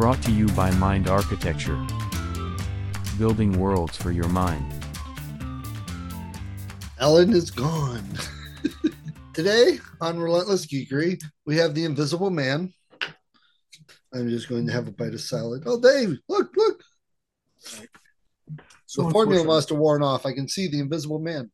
Brought to you by Mind Architecture. Building worlds for your mind. Ellen is gone. Today on Relentless Geekery, we have the Invisible Man. I'm just going to have a bite of salad. Oh, Dave, look, look. So the formula must have worn off. I can see the Invisible Man.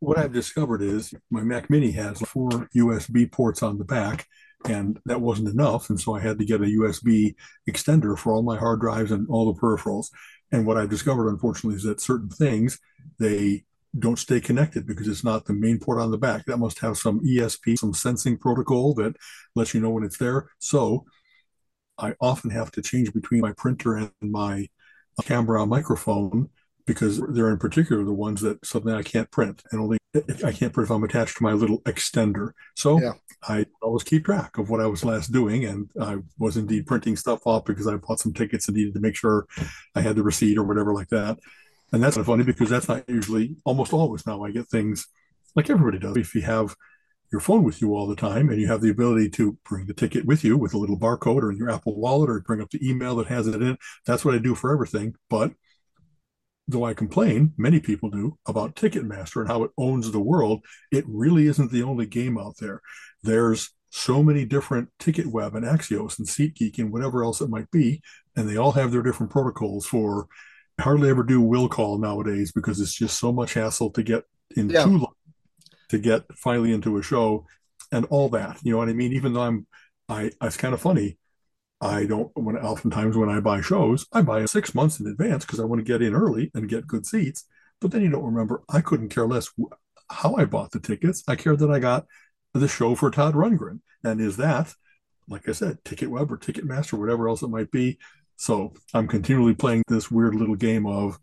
What I've discovered is my Mac Mini has four USB ports on the back, and that wasn't enough. And so I had to get a USB extender for all my hard drives and all the peripherals. And what I've discovered, unfortunately, is that certain things they don't stay connected because it's not the main port on the back. That must have some ESP, some sensing protocol that lets you know when it's there. So I often have to change between my printer and my camera microphone because they're in particular the ones that something I can't print and only I can't print if I'm attached to my little extender. So yeah. I always keep track of what I was last doing, and I was indeed printing stuff off because I bought some tickets and needed to make sure I had the receipt or whatever like that. And that's funny because that's not usually almost always now I get things like everybody does. If you have your phone with you all the time and you have the ability to bring the ticket with you with a little barcode or in your Apple wallet or bring up the email that has it in. That's what I do for everything. But though I complain, many people do, about Ticketmaster and how it owns the world, it really isn't the only game out there. There's so many different TicketWeb and Axios and SeatGeek and whatever else it might be, and they all have their different protocols for hardly ever do will call nowadays because it's just so much hassle to get in yeah. to get finally into a show and all that. You know what I mean? Even though I'm, I, it's kind of funny. I don't, when oftentimes when I buy shows, I buy six months in advance because I want to get in early and get good seats. But then you don't remember, I couldn't care less how I bought the tickets. I cared that I got the show for Todd Rundgren. And is that, like I said, TicketWeb or Ticketmaster, whatever else it might be. So I'm continually playing this weird little game of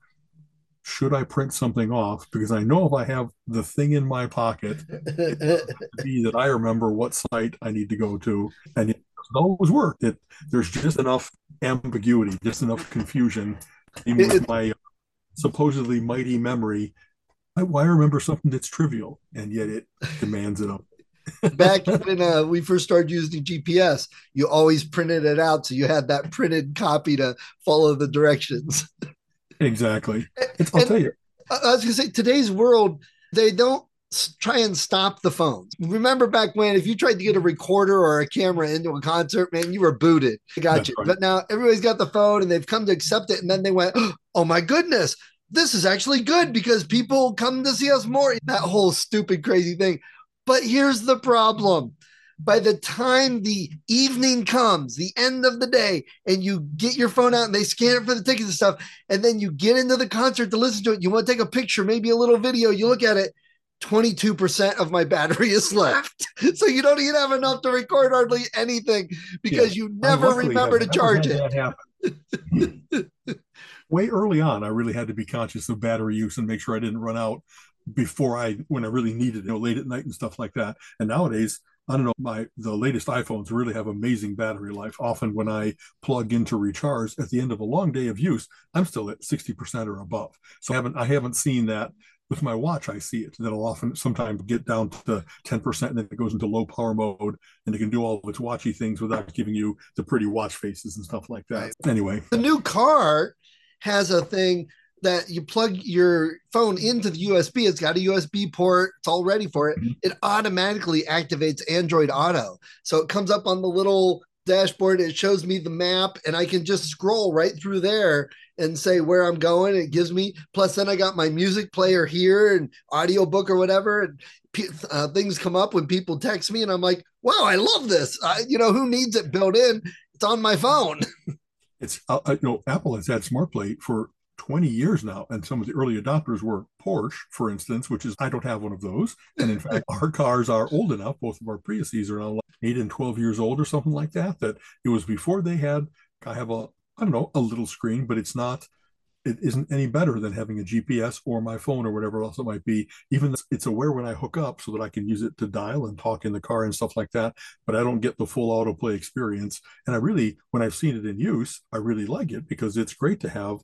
should I print something off? Because I know if I have the thing in my pocket, be that I remember what site I need to go to, and it doesn't always work. It there's just enough ambiguity, just enough confusion, even with my supposedly mighty memory. I, why remember something that's trivial, and yet it demands it of back when uh, we first started using GPS, you always printed it out, so you had that printed copy to follow the directions. Exactly. I'll and, tell you. I was going to say, today's world, they don't try and stop the phones. Remember back when if you tried to get a recorder or a camera into a concert, man, you were booted. I got That's you. Right. But now everybody's got the phone and they've come to accept it. And then they went, oh my goodness, this is actually good because people come to see us more. That whole stupid, crazy thing. But here's the problem by the time the evening comes, the end of the day, and you get your phone out and they scan it for the tickets and stuff, and then you get into the concert to listen to it, you want to take a picture, maybe a little video, you look at it, 22% of my battery is left. So you don't even have enough to record hardly anything because yeah. you never remember to charge it. Way early on, I really had to be conscious of battery use and make sure I didn't run out before I when I really needed it, you know, late at night and stuff like that. And nowadays, I don't know, my the latest iPhones really have amazing battery life. Often when I plug in to recharge at the end of a long day of use, I'm still at 60% or above. So I haven't I haven't seen that with my watch. I see it. That'll often sometimes get down to 10% and then it goes into low power mode and it can do all of its watchy things without giving you the pretty watch faces and stuff like that. Anyway. The new car has a thing that you plug your phone into the USB, it's got a USB port, it's all ready for it. Mm-hmm. It automatically activates Android Auto. So it comes up on the little dashboard, it shows me the map, and I can just scroll right through there and say where I'm going. It gives me, plus, then I got my music player here and audiobook or whatever. And uh, things come up when people text me, and I'm like, wow, I love this. I, you know, who needs it built in? It's on my phone. it's uh, uh you know apple has had SmartPlay for 20 years now. And some of the early adopters were Porsche, for instance, which is, I don't have one of those. And in fact, our cars are old enough, both of our Priuses are now like eight and 12 years old or something like that, that it was before they had, I have a, I don't know, a little screen, but it's not, it isn't any better than having a GPS or my phone or whatever else it might be. Even it's aware when I hook up so that I can use it to dial and talk in the car and stuff like that. But I don't get the full autoplay experience. And I really, when I've seen it in use, I really like it because it's great to have.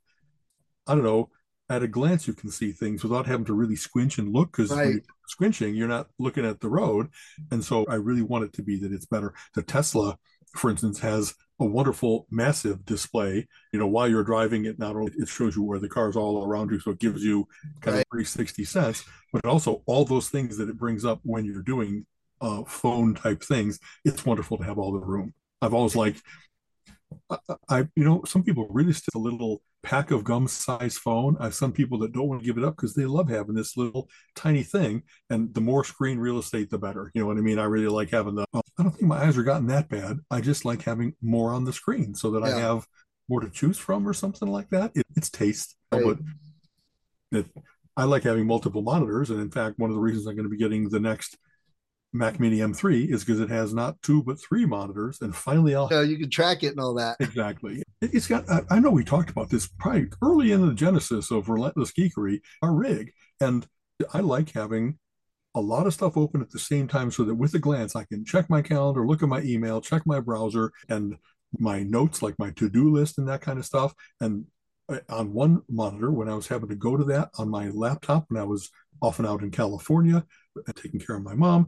I don't know. At a glance, you can see things without having to really squinch and look because right. you're squinching, you're not looking at the road. And so I really want it to be that it's better. The Tesla, for instance, has a wonderful massive display you know while you're driving it not only it shows you where the car's all around you so it gives you kind right. of 360 sense but also all those things that it brings up when you're doing uh, phone type things it's wonderful to have all the room i've always liked I, you know, some people really stick a little pack of gum size phone. I have some people that don't want to give it up because they love having this little tiny thing. And the more screen real estate, the better. You know what I mean? I really like having the, I don't think my eyes are gotten that bad. I just like having more on the screen so that yeah. I have more to choose from or something like that. It, it's taste. Right. But it, I like having multiple monitors. And in fact, one of the reasons I'm going to be getting the next Mac Mini M3 is because it has not two but three monitors, and finally I'll. So you can track it and all that. Exactly. It, has got. I, know we talked about this probably early in the genesis of Relentless Geekery, our rig, and I like having a lot of stuff open at the same time so that with a glance I can check my calendar, look at my email, check my browser, and my notes like my to-do list and that kind of stuff. And uh, on one monitor, when I was having to go to that on my laptop when I was often out in California taking care of my mom,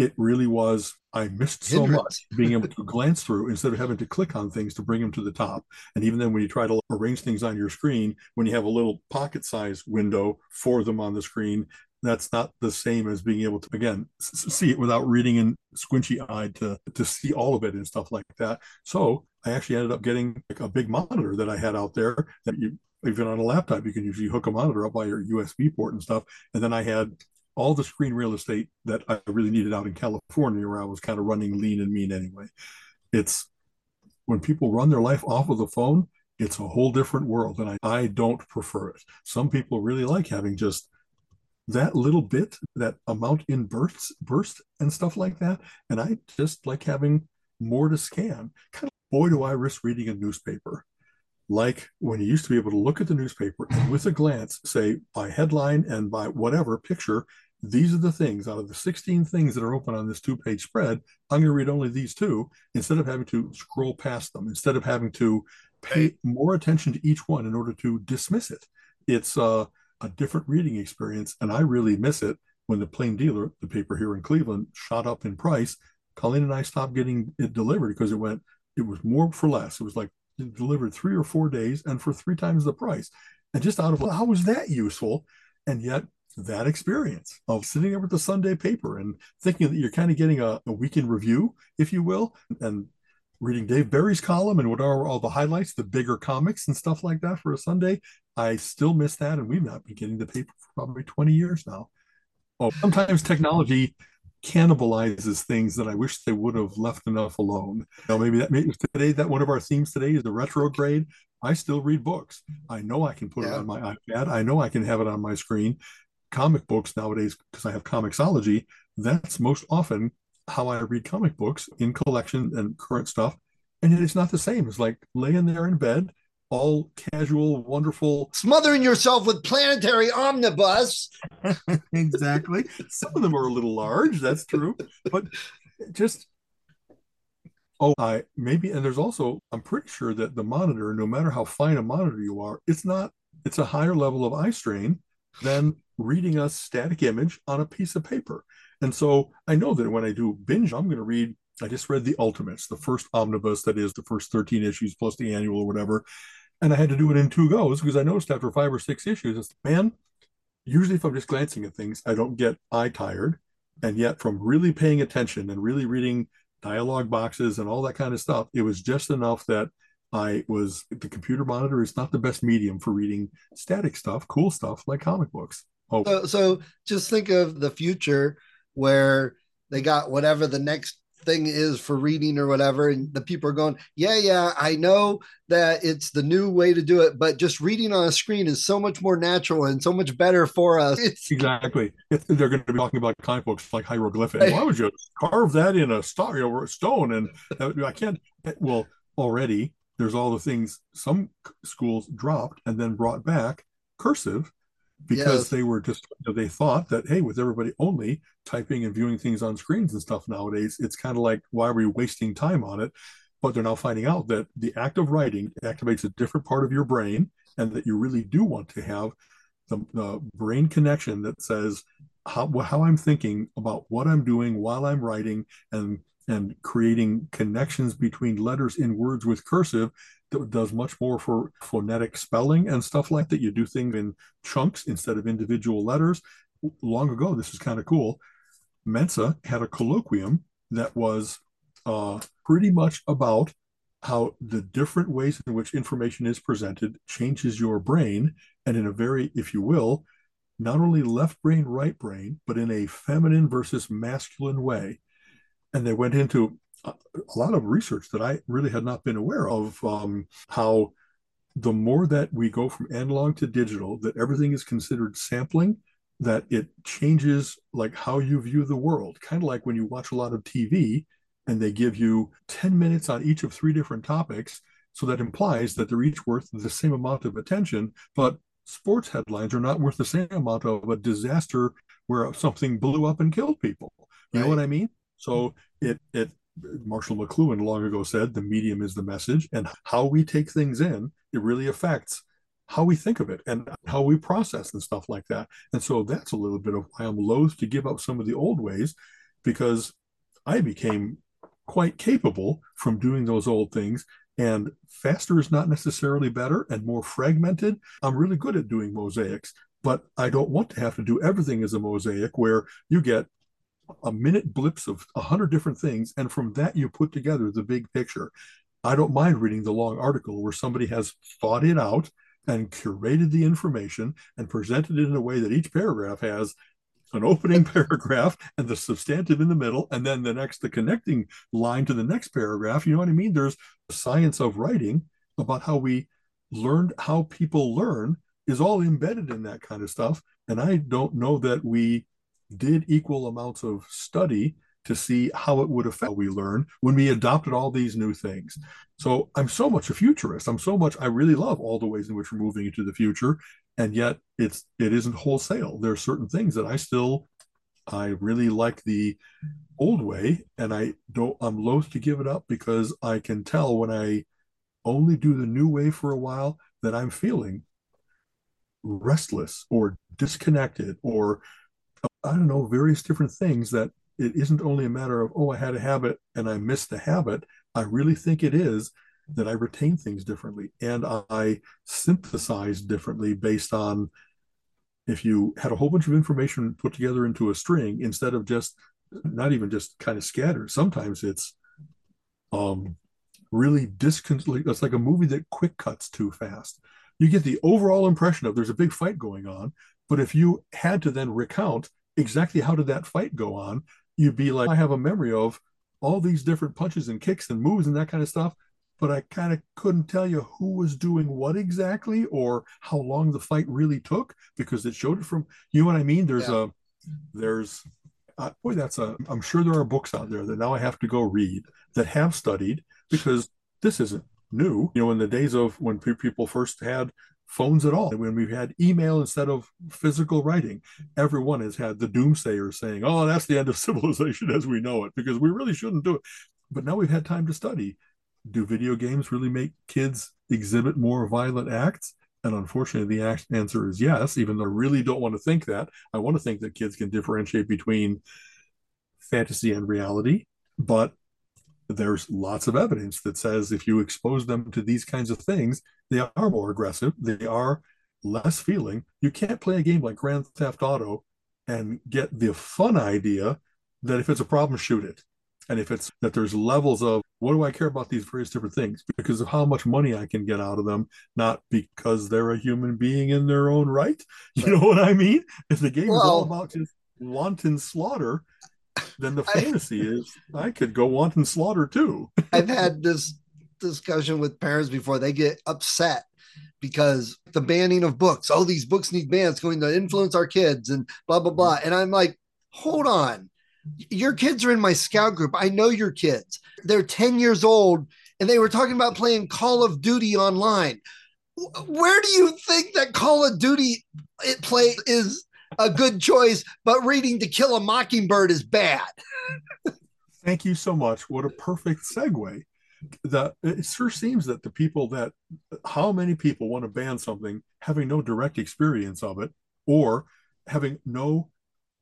it really was i missed so much being able to glance through instead of having to click on things to bring them to the top. And even then when you try to arrange things on your screen when you have a little pocket size window for them on the screen that's not the same as being able to again see it without reading and squinchy eyed to to see all of it and stuff like that. So i actually ended up getting like a big monitor that i had out there that you even on a laptop you can usually hook a monitor up by your usb port and stuff. And then i had all the screen real estate that I really needed out in California, where I was kind of running lean and mean anyway. It's when people run their life off of the phone, it's a whole different world. And I, I don't prefer it. Some people really like having just that little bit, that amount in bursts, burst and stuff like that. And I just like having more to scan. Kind of boy, do I risk reading a newspaper like when you used to be able to look at the newspaper and with a glance say by headline and by whatever picture these are the things. Out of the 16 things that are open on this two page spread i'm going to read only these two instead of having to scroll past them instead of having to pay more attention to each one in order to dismiss it. It's uh, a different reading experience and i really miss it when the plain dealer the paper here in cleveland shot up in price. Colleen and i stopped getting it delivered because it went it was more for less. It was like delivered three or four days and for three times the price. And just out of how was that useful? And yet that experience of sitting there with the Sunday paper and thinking that you're kind of getting a, a weekend review, if you will, and reading Dave Barry's column and what are all the highlights, the bigger comics and stuff like that for a Sunday. I still miss that. And we've not been getting the paper for probably 20 years now. Oh, sometimes technology cannibalizes things that I wish they would have left enough alone. You know, maybe that maybe today that one of our themes today is the retrograde. I still read books. I know I can put yeah. it on my iPad. I know I can have it on my screen. Comic books nowadays, because I have Comixology, that's most often how I read comic books in collection and current stuff. And it's not the same. It's like laying there in bed all casual, wonderful. Smothering yourself with planetary omnibus. exactly. Some of them are a little large, that's true. But just oh I maybe and there's also I'm pretty sure that the monitor, no matter how fine a monitor you are, it's not it's a higher level of eye strain than reading a static image on a piece of paper. And so I know that when I do binge, I'm going to read I just read the Ultimates, the first omnibus that is the first 13 issues plus the annual or whatever and I had to do it in two goes because I noticed after five or six issues, it's man, usually if I'm just glancing at things, I don't get eye tired. And yet, from really paying attention and really reading dialogue boxes and all that kind of stuff, it was just enough that I was the computer monitor is not the best medium for reading static stuff, cool stuff like comic books. Oh, so, so just think of the future where they got whatever the next thing is for reading or whatever and the people are going yeah yeah i know that it's the new way to do it but just reading on a screen is so much more natural and so much better for us. It's, exactly. If they're going to be talking about comic books like hieroglyphics why would you carve that in a star or a stone? And i can't eh, well already there's all the things some schools dropped and then brought back cursive because yes. they were just they thought that hey with everybody only typing and viewing things on screens and stuff nowadays it's kind of like why are we wasting time on it but they're now finding out that the act of writing activates a different part of your brain and that you really do want to have the, the brain connection that says how, how i'm thinking about what i'm doing while i'm writing and and creating connections between letters in words with cursive that does much more for phonetic spelling and stuff like that. You do things in chunks instead of individual letters. Long ago, this is kind of cool. Mensa had a colloquium that was uh, pretty much about how the different ways in which information is presented changes your brain, and in a very, if you will, not only left brain, right brain, but in a feminine versus masculine way. And they went into a lot of research that I really had not been aware of. Um, how the more that we go from analog to digital, that everything is considered sampling, that it changes like how you view the world. Kind of like when you watch a lot of TV and they give you 10 minutes on each of three different topics. So that implies that they're each worth the same amount of attention, but sports headlines are not worth the same amount of a disaster where something blew up and killed people. You right. know what I mean? So it it Marshall McLuhan long ago said the medium is the message, and how we take things in, it really affects how we think of it and how we process and stuff like that. And so that's a little bit of why I'm loath to give up some of the old ways because I became quite capable from doing those old things. And faster is not necessarily better and more fragmented. I'm really good at doing mosaics, but I don't want to have to do everything as a mosaic where you get a minute blips of a hundred different things, and from that you put together the big picture. I don't mind reading the long article where somebody has thought it out and curated the information and presented it in a way that each paragraph has an opening paragraph and the substantive in the middle, and then the next, the connecting line to the next paragraph. You know what I mean? There's science of writing about how we learned how people learn is all embedded in that kind of stuff. And I don't know that we did equal amounts of study to see how it would affect how we learn when we adopted all these new things. So I'm so much a futurist. I'm so much I really love all the ways in which we're moving into the future, and yet it's it isn't wholesale. There are certain things that I still I really like the old way, and I don't I'm loath to give it up because I can tell when I only do the new way for a while that I'm feeling restless or disconnected or I don't know, various different things that it isn't only a matter of, oh, I had a habit and I missed the habit. I really think it is that I retain things differently and I synthesize differently based on if you had a whole bunch of information put together into a string instead of just not even just kind of scattered. Sometimes it's um really discon it's like a movie that quick cuts too fast. You get the overall impression of there's a big fight going on, but if you had to then recount exactly how did that fight go on, you'd be like, I have a memory of all these different punches and kicks and moves and that kind of stuff, but I kind of couldn't tell you who was doing what exactly or how long the fight really took because it showed it from you know what I mean. There's yeah. a there's uh, boy that's a I'm sure there are books out there that now I have to go read that have studied because this isn't new. You know, in the days of when people first had phones at all. When we've had email instead of physical writing, everyone has had the doomsayer saying, oh, that's the end of civilization as we know it, because we really shouldn't do it. But now we've had time to study. Do video games really make kids exhibit more violent acts? And unfortunately, the answer is yes, even though I really don't want to think that. I want to think that kids can differentiate between fantasy and reality. But there's lots of evidence that says if you expose them to these kinds of things, they are more aggressive, they are less feeling. You can't play a game like Grand Theft Auto and get the fun idea that if it's a problem, shoot it. And if it's that there's levels of what do I care about these various different things because of how much money I can get out of them, not because they're a human being in their own right. You know what I mean? If the game well, is all about just wanton slaughter, then the fantasy I, is I could go wanton slaughter too. I've had this discussion with parents before. They get upset because the banning of books, oh, these books need bans going to influence our kids and blah, blah, blah. And I'm like, hold on. Your kids are in my scout group. I know your kids. They're 10 years old and they were talking about playing Call of Duty online. Where do you think that Call of Duty it play is a good choice, but reading To Kill a Mockingbird is bad? Thank you so much. What a perfect segue the it sure seems that the people that how many people want to ban something having no direct experience of it or having no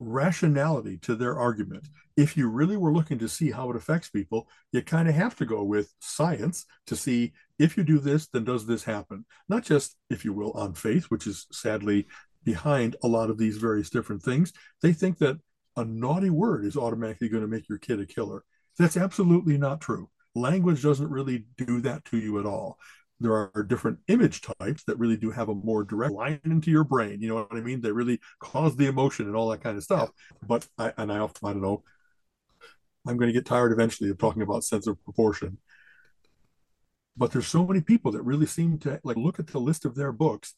rationality to their argument if you really were looking to see how it affects people you kind of have to go with science to see if you do this then does this happen not just if you will on faith which is sadly behind a lot of these various different things they think that a naughty word is automatically going to make your kid a killer that's absolutely not true language doesn't really do that to you at all there are different image types that really do have a more direct line into your brain. You know what I mean? They really cause the emotion and all that kind of stuff. But I and I often I don't know. I'm going to get tired eventually of talking about sense of proportion. But there's so many people that really seem to like look at the list of their books,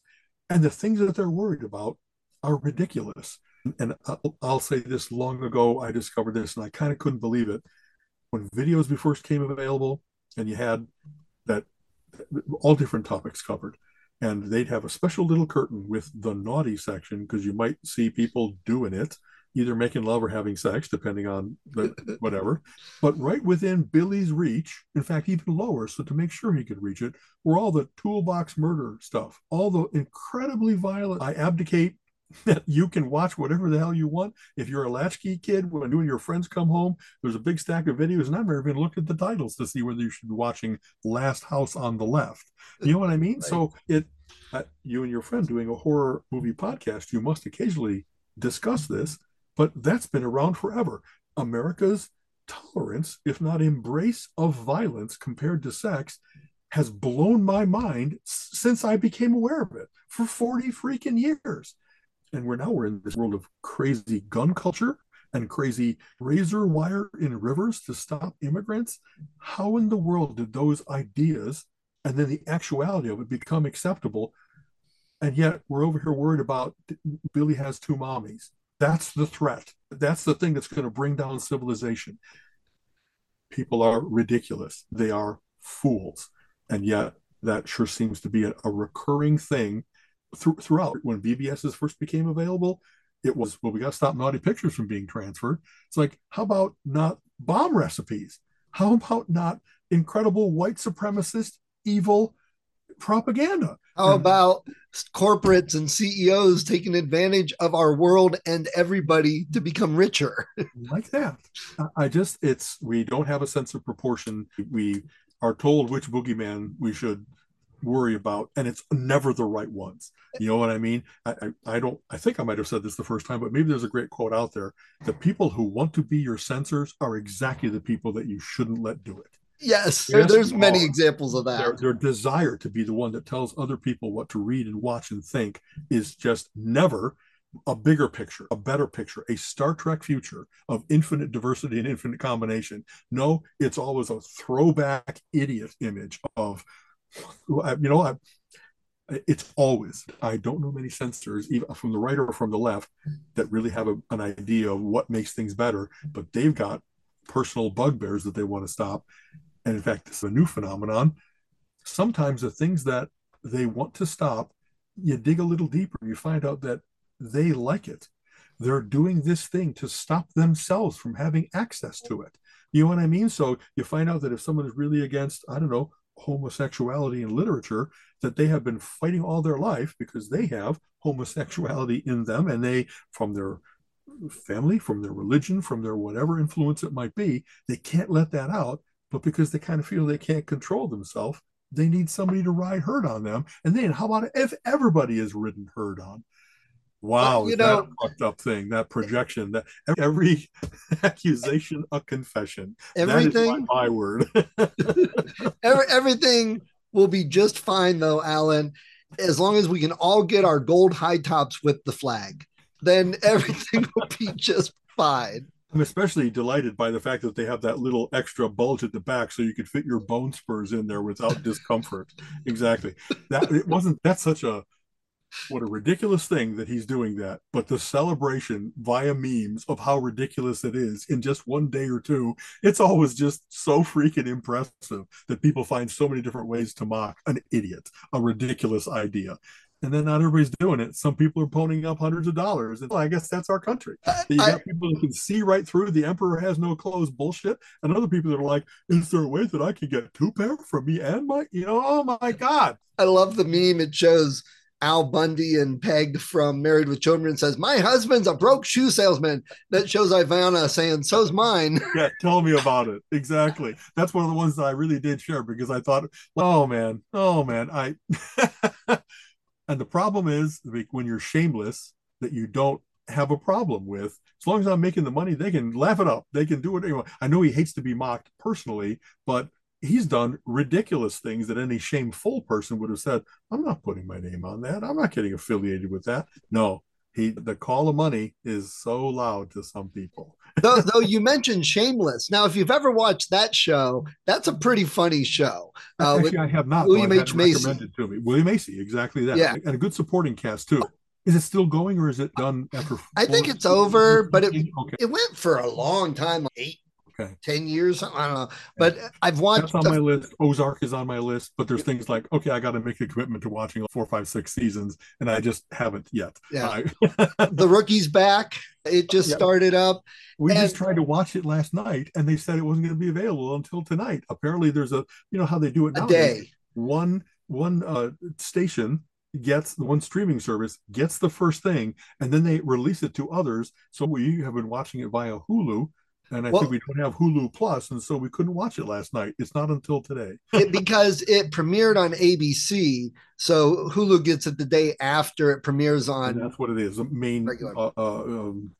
and the things that they're worried about are ridiculous. And I'll, say this: long ago, I discovered this, and I kind of couldn't believe it when videos first came available and you had that all different topics covered and they'd have a special little curtain with the naughty section because you might see people doing it either making love or having sex depending on the whatever but right within billy's reach in fact even lower so to make sure he could reach it were all the toolbox murder stuff all the incredibly violent i abdicate that you can watch whatever the hell you want. If you're a latchkey kid, when you and your friends come home, there's a big stack of videos, and I've never even looked at the titles to see whether you should be watching Last House on the Left. You know what I mean? Right. So it, uh, you and your friend doing a horror movie podcast, you must occasionally discuss this, but that's been around forever. America's tolerance, if not embrace of violence compared to sex, has blown my mind since I became aware of it for 40 freaking years. And we're now we're in this world of crazy gun culture and crazy razor wire in rivers to stop immigrants. How in the world did those ideas and then the actuality of it become acceptable? And yet we're over here worried about billy has two mommies that's the threat. That's the thing that's going to bring down civilization. People are ridiculous. They are fools. And yet that sure seems to be a, a recurring thing th- throughout. When BBSs first became available, it was well, we got to stop naughty pictures from being transferred. It's like, how about not bomb recipes? How about not incredible white supremacist evil propaganda? How hmm. about corporates and CEOs taking advantage of our world and everybody to become richer? like that. I just, it's, we don't have a sense of proportion. We are told which boogeyman we should worry about and it's never the right ones you know what i mean I, I, I don't i think i might have said this the first time but maybe there's a great quote out there the people who want to be your censors are exactly the people that you shouldn't let do it yes, yes there's many examples of that their, their desire to be the one that tells other people what to read and watch and think is just never a bigger picture, a better picture, a Star Trek future of infinite diversity and infinite combination. No, it's always a throwback idiot image of you know, I, it's always I don't know many censors, even from the right or from the left, that really have a, an idea of what makes things better, but they've got personal bugbears that they want to stop. And in fact, it's a new phenomenon. Sometimes the things that they want to stop, you dig a little deeper, you find out that they like it. They're doing this thing to stop themselves from having access to it. You know what I mean? So you find out that if someone is really against, I don't know, homosexuality in literature that they have been fighting all their life because they have homosexuality in them and they from their family from their religion from their whatever influence it might be they can't let that out but because they kind of feel they can't control themselves they need somebody to ride herd on them and then how about if everybody is ridden herd on Wow, you know, fucked up thing. That projection, that every accusation a confession. Everything, my, my, word. every, everything will be just fine, though, Alan, as long as we can all get our gold high tops with the flag. Then everything will be just fine. I'm especially delighted by the fact that they have that little extra bulge at the back so you could fit your bone spurs in there without discomfort. exactly. That it wasn't that's such a what a ridiculous thing that he's doing that. But the celebration via memes of how ridiculous it is in just one day or two, it's always just so freaking impressive that people find so many different ways to mock an idiot, a ridiculous idea and then not everybody's doing it. Some people are ponying up hundreds of dollars, and well, I guess that's our country. You got I, people who can see right through the emperor has no clothes bullshit, and other people that are like, "Is there a way that I can get two pair for me and my?" You know, oh my god! I love the meme. It shows Al Bundy and Peg from Married with Children says, "My husband's a broke shoe salesman." That shows Ivana saying, "So's mine." yeah, tell me about it. Exactly. That's one of the ones that I really did share because I thought, "Oh man, oh man, I." And the problem is when you're shameless that you don't have a problem with. As long as I'm making the money, they can laugh it up. They can do it. Anyway. I know he hates to be mocked personally, but he's done ridiculous things that any shameful person would have said, I'm not putting my name on that. I'm not getting affiliated with that. No, he the call of money is so loud to some people. though, though you mentioned Shameless. Now, if you've ever watched that show, that's a pretty funny show. Uh, Actually, I have not. William H Macy recommended to me. William Macy, exactly that. Yeah, and a good supporting cast too. Is it still going or is it done after? I think it's over, but it okay. it went for a long time, eight okay. 10 years. I don't know. But I've watched. That's on my list. Ozark is on my list, but there's things like, okay, I got to make a commitment to watching four, five, six seasons, and I just haven't yet. Yeah. the rookie's back. It just yep. started up. We and... just tried to watch it last night, and they said it wasn't going to be available until tonight. Apparently, there's a, you know, how they do it now. A day. One, one uh, station gets the one streaming service gets the first thing and then they release it to others so we have been watching it via hulu and I well, think we don't have Hulu Plus, and so we couldn't watch it last night. It's not until today. it, because it premiered on ABC, so Hulu gets it the day after it premieres on. And that's what it is. The main, uh, uh, um,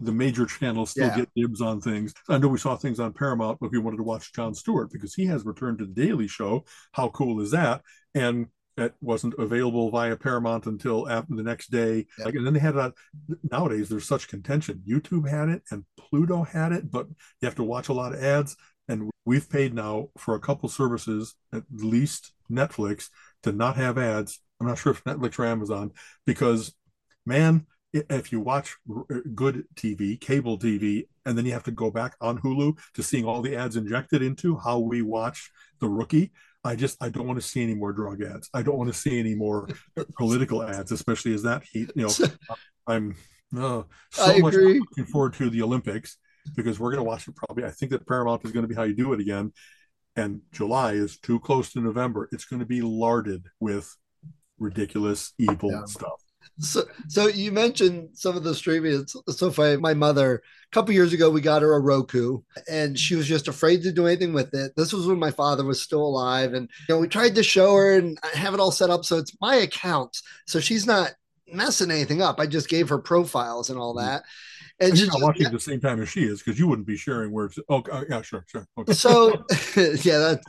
the major channels still yeah. get dibs on things. I know we saw things on Paramount, but we wanted to watch Jon Stewart because he has returned to the Daily Show. How cool is that? And it wasn't available via Paramount until after the next day. Yep. Like, and then they had a, nowadays there's such contention. YouTube had it and Pluto had it, but you have to watch a lot of ads. And we've paid now for a couple services, at least Netflix, to not have ads. I'm not sure if Netflix or Amazon, because man, if you watch good TV, cable TV, and then you have to go back on Hulu to seeing all the ads injected into how we watch The Rookie, I just I don't want to see any more drug ads. I don't want to see any more political ads, especially as that heat. You know, I'm uh, so much looking forward to the Olympics because we're going to watch it probably. I think that Paramount is going to be how you do it again, and July is too close to November. It's going to be larded with ridiculous, evil yeah. stuff so so you mentioned some of the streaming it's so funny. My mother a couple years ago we got her a roku and she was just afraid to do anything with it. This was when my father was still alive and you know we tried to show her and I have it all set up so it's my account so she's not messing anything up. I just gave her profiles and all mm-hmm. And you're not watching at the same time as she is because you wouldn't be sharing words. Oh, uh, yeah, sure, sure. Okay. So, yeah, that.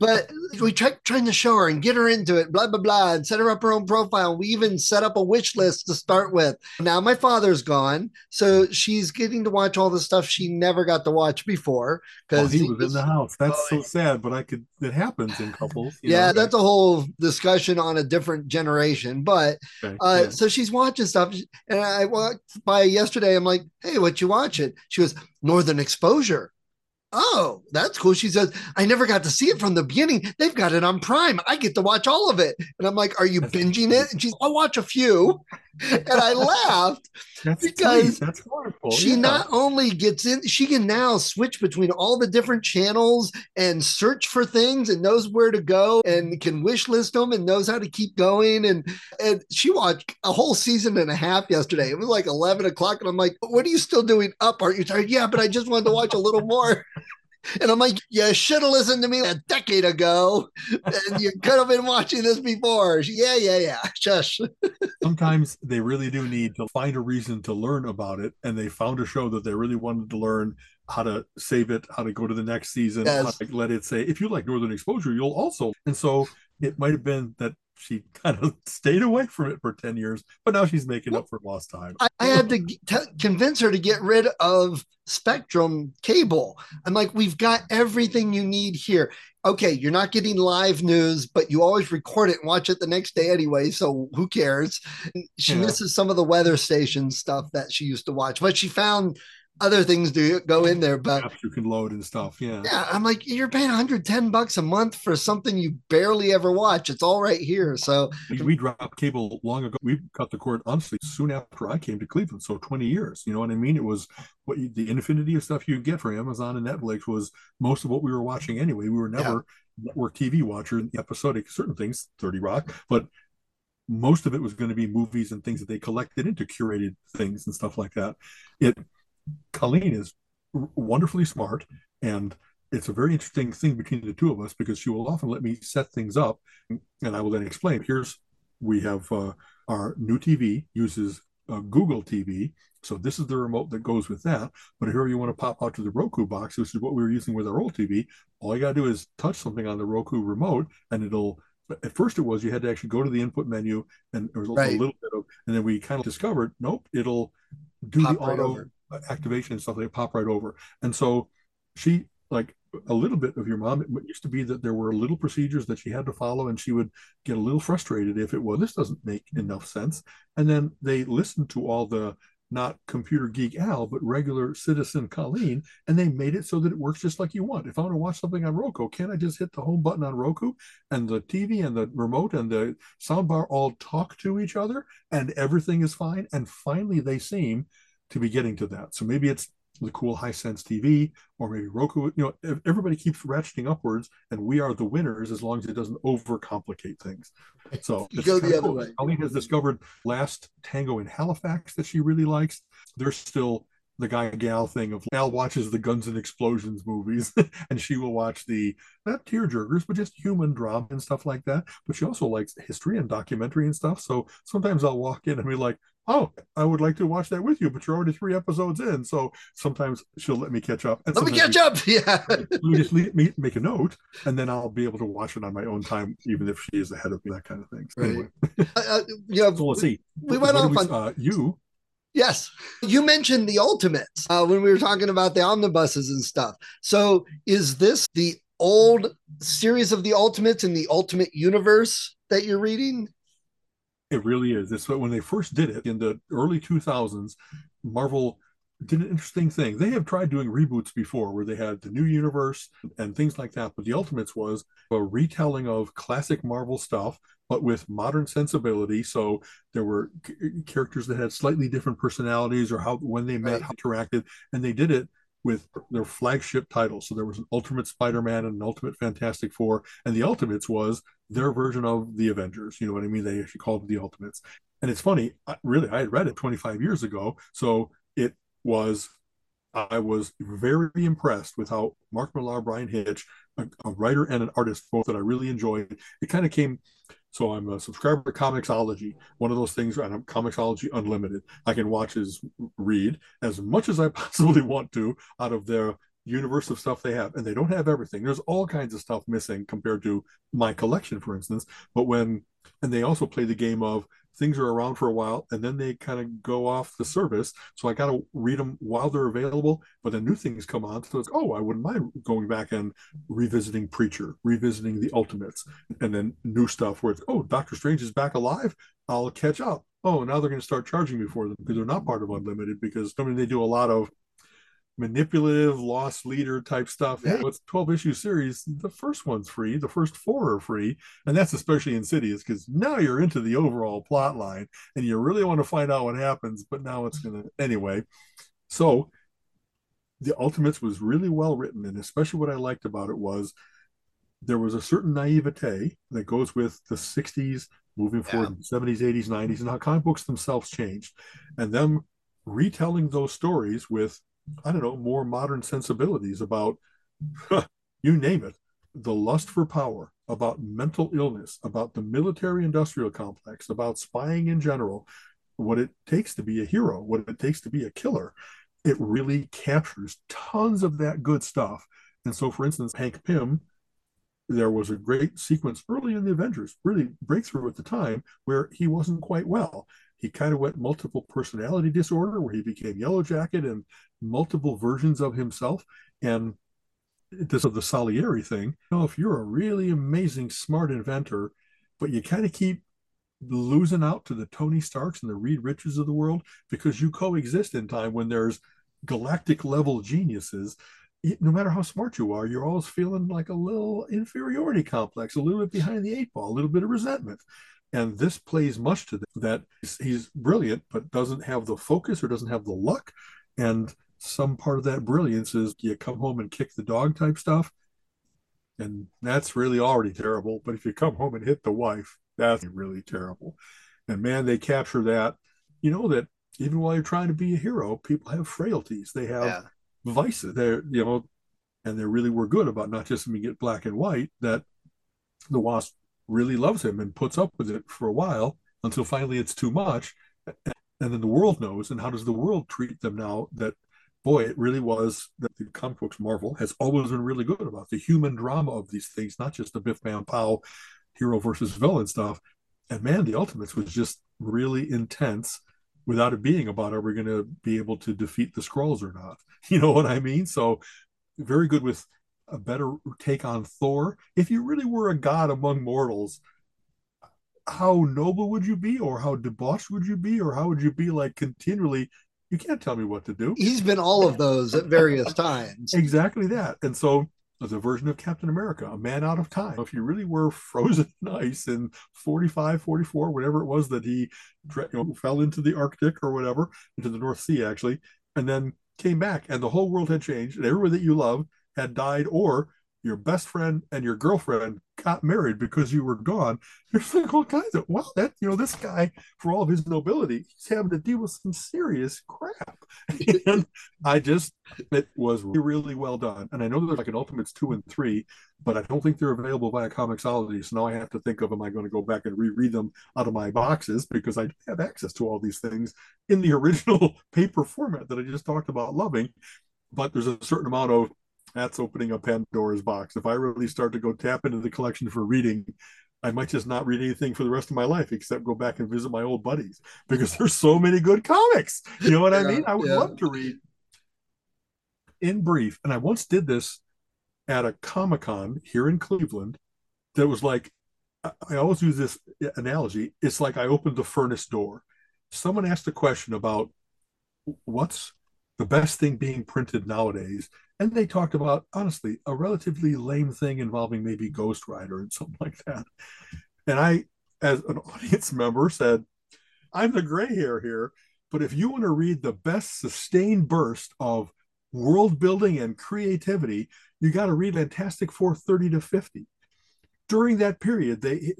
But we tried trying to show her and get her into it, blah blah blah, and set her up her own profile. We even set up a wish list to start with. Now my father's gone, so she's getting to watch all the stuff she never got to watch before because oh, he, he, was, in the house. That's oh, so sad, but I could. It happens in couples. yeah, know? that's a whole discussion on a different generation. But uh, yeah. so she's watching stuff, and I walked by yesterday. I'm like, Hey, what you watching? She goes, Northern Exposure. Oh, that's cool. She says, I never got to see it from the beginning. They've got it on Prime. I get to watch all of it. And I'm like, Are you binging it? And she's, I'll watch a few. And I laughed that's because that's wonderful. She yeah. not only gets in, she can now switch between all the different channels and search for things and knows where to go and can wish list them and knows how to keep going. And and she watched a whole season and a half yesterday. It was like 11 o'clock. And I'm like, What are you still doing up? Aren't you tired? Yeah, but I just wanted to watch a little more. And I'm like, you should have listened to me a decade ago. And you could have been watching this before. Yeah, yeah, yeah. Shush. Sometimes they really do need to find a reason to learn about it. And they found a show that they really wanted to learn how to save it, how to go to the next season, yes. let it say, if you like Northern Exposure, you'll also. And so it might have been that she kind of stayed away from it for 10 years, but now she's making up for lost time. I, I had to t- convince her to get rid of Spectrum cable. I'm like, we've got everything you need here. Okay, you're not getting live news, but you always record it and watch it the next day anyway. So who cares? She yeah. misses some of the weather station stuff that she used to watch, but she found other things to go in there, but you can load and stuff. Yeah. Yeah. I'm like, you're paying 110 bucks a month for something you barely ever watch. It's all right here. So we dropped cable long ago. We cut the cord honestly soon after I came to Cleveland. So 20 years. You know what I mean? It was what you, the infinity of stuff you get for Amazon and Netflix was most of what we were watching anyway. We were never yeah. network TV watcher, episodic certain things, 30 Rock, but most of it was going to be movies and things that they collected into curated things and stuff like that. It Colleen is wonderfully smart and it's a very interesting thing between the two of us because she will often let me set things up and I will then explain. Here's we have uh, our new TV uses uh, Google TV. So this is the remote that goes with that. But here you want to pop out to the Roku box, which is what we were using with our old TV. All you got to do is touch something on the Roku remote and it'll at first it was you had to actually go to the input menu and there was right. a little bit of and then we kind of discovered nope it'll do Pop the auto right activation and stuff, they pop right over. And so she like a little bit of your mom. It used to be that there were little procedures that she had to follow, and she would get a little frustrated if it was this doesn't make enough sense. And then they listened to all the not computer geek Al, but regular citizen Colleen, and they made it so that it works just like you want. If I want to watch something on Roku, can I just hit the home button on Roku and the TV and the remote and the soundbar all talk to each other and everything is fine? And finally, they seem to be getting to that. So maybe it's the cool Hisense TV or maybe Roku. You know, everybody keeps ratcheting upwards, and we are the winners as long as it doesn't overcomplicate things. So you go the other cool. way. Colleen has discovered Last Tango in Halifax that she really likes. There's still the guy gal thing of Al watches the Guns and Explosions movies, and she will watch the not tearjerkers, but just human drama and stuff like that. But she also likes history and documentary and stuff. So sometimes I'll walk in and be like, oh, I would like to watch that with you, but you're already three episodes in. So sometimes she'll let me catch up. And let me catch we, up. Yeah. just leave, me, make a note, and then I'll be able to watch it on my own time, even if she is ahead of me, that kind of thing. Right. Anyway. Uh, uh, yeah. So let's see. We went off we, on uh, you. Yes. You mentioned the Ultimates uh, when we were talking about the omnibuses and stuff. So is this the old series of the Ultimates in the Ultimate Universe that you're reading? It really is. It's when they first did it in the early 2000s, Marvel did an interesting thing. They have tried doing reboots before where they had the new universe and things like that, but the Ultimates was a retelling of classic Marvel stuff, but with modern sensibility. So there were uh, characters that had slightly different personalities or how when they met, right. how interacted, and they did it with their flagship titles. So there was an Ultimate Spider-Man and an Ultimate Fantastic Four, and the Ultimates was their version of the Avengers. You know what I mean? They actually called it the Ultimates. And it's funny, really, I had read it 25 years ago, so it was. I was very impressed with how Mark Millar, Bryan Hitch, a, a writer and an artist, both that I really enjoyed. It kind of came so I'm a subscriber to Comixology, one of those things, and I'm Comixology Unlimited. I can watch as read as much as I possibly want to out of their universe of stuff they have. And they don't have everything. There's all kinds of stuff missing compared to my collection, for instance. But when and they also play the game of things are around for a while and then they kind of go off the service. So I got to read them while they're available, but then new things come on. So it's, oh, I wouldn't mind going back and revisiting Preacher, revisiting the Ultimates, and then new stuff where it's, oh, Doctor Strange is back alive. I'll catch up. Oh, now they're going to start charging me for them because they're not part of Unlimited because I mean, they do a lot of manipulative lost leader type stuff. Yeah. It's 12 issue series. The first one's free. The first four are free. And that's especially Insidious because now you're into the overall plot line and you really want to find out what happens, but now it's going to, anyway. So the Ultimates was really well written. And especially what I liked about it was there was a certain naivete that goes with the 60s moving forward, yeah. 70s, 80s, 90s, and how comic books themselves changed. And them retelling those stories with I don't know, more modern sensibilities about, you name it, the lust for power, about mental illness, about the military industrial complex, about spying in general, what it takes to be a hero, what it takes to be a killer. It really captures tons of that good stuff. And so, for instance, Hank Pym there was a great sequence early in the Avengers, really breakthrough at the time, where he wasn't quite well. He kind of went multiple personality disorder, where he became Yellow Jacket and multiple versions of himself. And this of the Salieri thing. You know, if you're a really amazing, smart inventor, but you kind of keep losing out to the Tony Starks and the Reed Riches of the world because you coexist in time when there's galactic level geniuses no matter how smart you are, you're always feeling like a little inferiority complex, a little bit behind the eight ball, a little bit of resentment. And this plays much to that. He's, brilliant, but doesn't have the focus or doesn't have the luck. And some part of that brilliance is you come home and kick the dog type stuff. And that's really already terrible. But if you come home and hit the wife, that's really terrible. And man, they capture that. You know that even while you're trying to be a hero, people have frailties. They have yeah vices. They're you know, and they really were good about not just making it black and white. That the wasp really loves him and puts up with it for a while until finally it's too much, and then the world knows. And how does the world treat them now? That boy, it really was that the comic books Marvel has always been really good about the human drama of these things, not just the Biff Bam Pow hero versus villain stuff. And man, the Ultimates was just really intense without it being about are we going to be able to defeat the Skrulls or not you know what i mean so very good with a better take on thor. If you really were a god among mortals how noble would you be or how debauched would you be or how would you be like continually? You can't tell me what to do. He's been all of those at various times. Exactly that. And so as a version of Captain America, a man out of time. If you really were frozen in ice in 45, 44, whatever it was that he you know, fell into the Arctic or whatever, into the North Sea actually, and then came back and the whole world had changed and everyone that you love had died or your best friend and your girlfriend got married because you were gone. There's like all kinds of well, that you know, this guy, for all of his nobility, he's having to deal with some serious crap. and I just it was really, well done. And I know there's like an Ultimates two and three, but I don't think they're available via Comixology. So now I have to think of am I going to go back and reread them out of my boxes because I have access to all these things in the original paper format that I just talked about loving. But there's a certain amount of that's opening a Pandora's box. If I really start to go tap into the collection for reading, I might just not read anything for the rest of my life except go back and visit my old buddies because there's so many good comics. You know what yeah, I mean? I would yeah. love to read in brief. And I once did this at a Comic Con here in Cleveland that was like, I always use this analogy. It's like I opened the furnace door. Someone asked a question about what's the best thing being printed nowadays and they talked about honestly a relatively lame thing involving maybe Ghost Rider and something like that. And I, as an audience member, said, "I'm the gray hair here, but if you want to read the best sustained burst of world building and creativity, you got to read Fantastic Four 30 to 50." During that period, they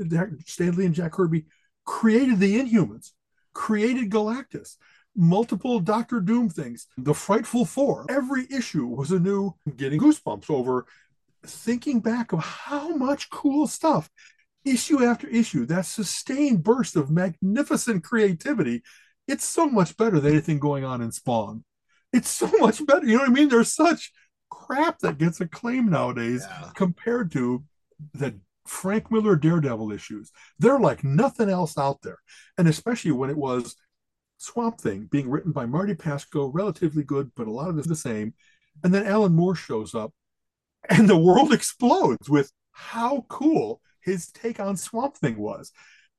Stan Lee and Jack Kirby created the Inhumans, created Galactus, multiple Doctor Doom things, the Frightful Four. Every issue was a new getting goosebumps over thinking back of how much cool stuff issue after issue, that sustained burst of magnificent creativity. It's so much better than anything going on in Spawn. It's so much better. You know what I mean? There's such crap that gets acclaimed nowadays yeah. compared to the Frank Miller Daredevil issues. They're like nothing else out there. And especially when it was Swamp Thing being written by Marty Pasko, relatively good, but a lot of it is the same. And then Alan Moore shows up, and the world explodes with how cool his take on Swamp Thing was.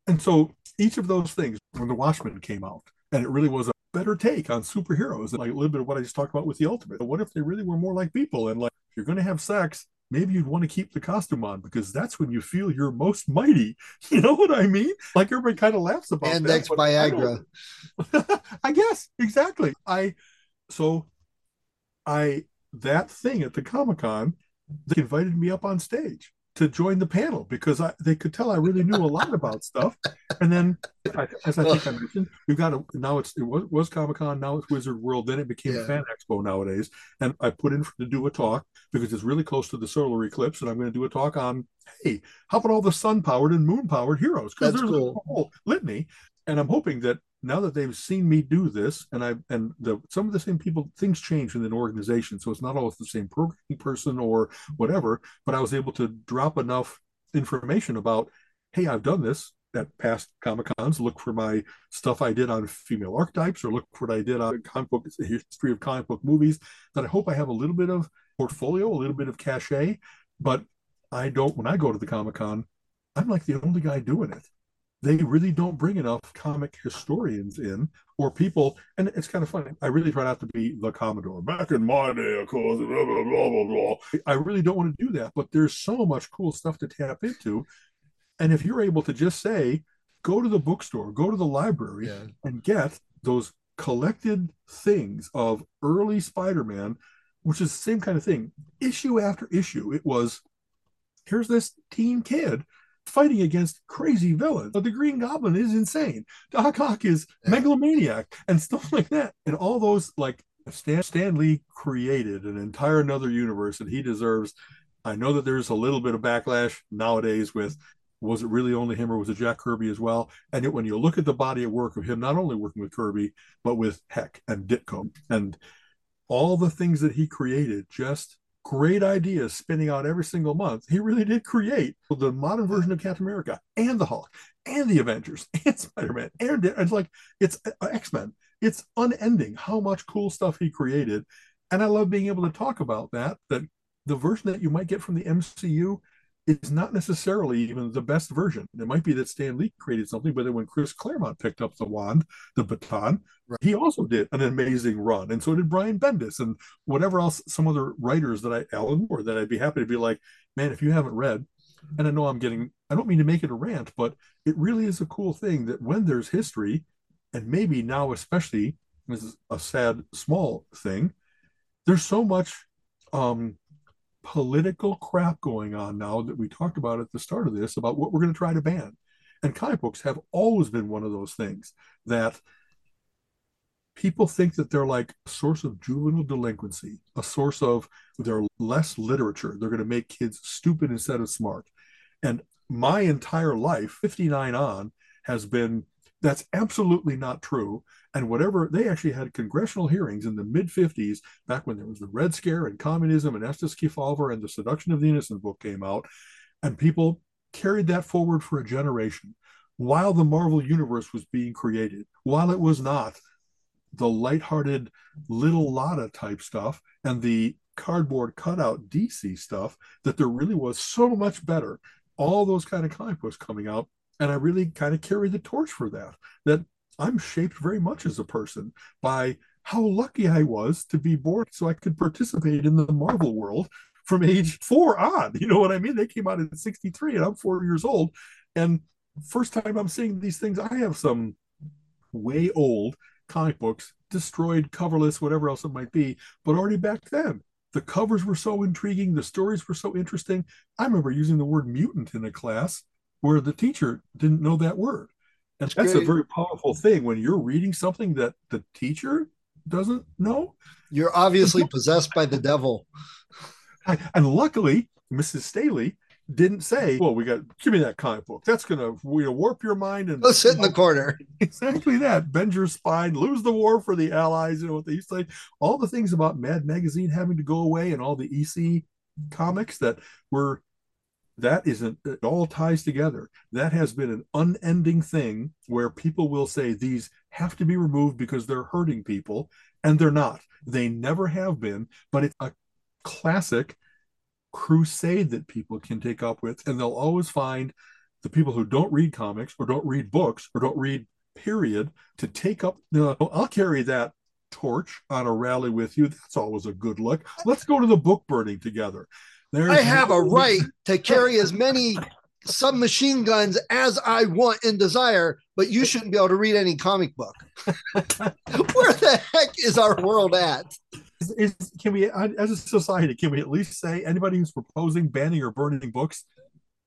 And so each of those things, when The Watchmen came out, and it really was a better take on superheroes, like a little bit of what I just talked about with the Ultimate. What if they really were more like people? And like, if you're going to have sex, maybe you'd want to keep the costume on because that's when you feel you're most mighty. You know what I mean? Like everybody kind of laughs about that. and that. Viagra. I, I guess exactly. I so I that thing at the Comic Con, they invited me up on stage to join the panel because I, they could tell I really knew a lot about stuff. And then, I, as I think I mentioned, we've got a now it's it was, was Comic Con, now it's Wizard World, then it became yeah. Fan Expo nowadays. And I put in for, to do a talk because it's really close to the solar eclipse, and I'm going to do a talk on hey, how about all the sun powered and moon powered heroes? Because there's cool. a whole litany, and I'm hoping that now that they've seen me do this, and I and the some of the same people, things change in an organization, so it's not always the same programming person or whatever. But I was able to drop enough information about, hey, I've done this at past Comic Cons. Look for my stuff I did on female archetypes, or look for what I did on comic book history of comic book movies. That I hope I have a little bit of portfolio, a little bit of cachet, but I don't. When I go to the Comic Con, I'm like the only guy doing it they really don't bring enough comic historians in or people and it's kind of funny i really try not to be the commodore. Back in my day of course blah blah blah blah blah. I really don't want to do that but there's so much cool stuff to tap into and if you're able to just say go to the bookstore go to the library yeah. and get those collected things of early spider-man which is the same kind of thing. Issue after issue it was here's this teen kid fighting against crazy villains. But the Green Goblin is insane. Doc Ock is megalomaniac and stuff like that. And all those like Stan, Stan Lee created an entire another universe and he deserves. I know that there's a little bit of backlash nowadays with was it really only him or was it Jack Kirby as well? And it, when you look at the body of work of him, not only working with Kirby, but with Heck and Ditko and all the things that he created just great ideas spinning out every single month. He really did create the modern version of Captain America and the Hulk and the Avengers and Spider-Man and it's like it's uh, X-Men. It's unending how much cool stuff he created. And I love being able to talk about that, that the version that you might get from the MCU is not necessarily even the best version. It might be that Stan Lee created something, but then when Chris Claremont picked up the wand, the baton, right. he also did an amazing run. And so did Brian Bendis and whatever else, some other writers that I, Alan Moore, that I'd be happy to be like, man, if you haven't read, and I know I'm getting, I don't mean to make it a rant, but it really is a cool thing that when there's history, and maybe now especially, this is a sad, small thing, there's so much um, political crap going on now that we talked about at the start of this about what we're going to try to ban. And comic books have always been one of those things that people think that they're like a source of juvenile delinquency, a source of their less literature. They're going to make kids stupid instead of smart. And my entire life, 59 on, has been that's absolutely not true. And whatever they actually had congressional hearings in the mid 50s, back when there was the Red Scare and communism and Estes Kefauver and the Seduction of the Innocent book came out, and people carried that forward for a generation while the Marvel Universe was being created, while it was not the lighthearted little Lotta type stuff and the cardboard cutout DC stuff, that there really was so much better. All those kind of comic books coming out and I really kind of carry the torch for that. That I'm shaped very much as a person by how lucky I was to be born so I could participate in the Marvel world from age four on. You know what I mean? They came out in 63 and I'm four years old. And first time I'm seeing these things, I have some way old comic books, destroyed, coverless, whatever else it might be, but already back then. The covers were so intriguing, the stories were so interesting. I remember using the word mutant in a class where the teacher didn't know that word. And that's, that's a very powerful thing when you're reading something that the teacher doesn't know. You're obviously possessed by the devil. And luckily, Mrs. Staley didn't say, "Well, we got give me that comic book. That's gonna you know, warp your mind and go sit in the corner." Exactly that. Bend your spine, lose the war for the Allies. You know what they used to say. All the things about Mad Magazine having to go away and all the EC comics that were that isn't it all ties together. That has been an unending thing where people will say these have to be removed because they're hurting people and they're not. They never have been but it's a classic crusade that people can take up with and they'll always find the people who don't read comics or don't read books or don't read period to take up the oh, i'll carry that torch on a rally with you. That's always a good look. Let's go to the book burning together there's I have no- a right to carry as many submachine guns as I want and desire, but you shouldn't be able to read any comic book. Where the heck is our world at? Is, is, can we, uh, as a society, can we at least say anybody who's proposing banning or burning books?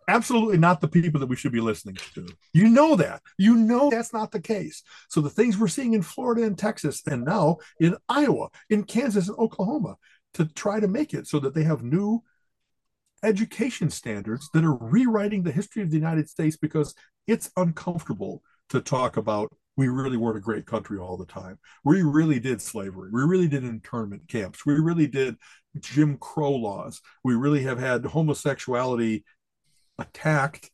Absolutely not the people that we should be listening to. You know that. You know that's not the case. So the things we're seeing in Florida and Texas, and now in Iowa, in Kansas and Oklahoma, to try to make it so that they have new education standards that are rewriting the history of the United States because it's uncomfortable to talk about we really weren't a great country all the time. We really did slavery. We really did internment camps. We really did Jim Crow laws. We really have had homosexuality attacked,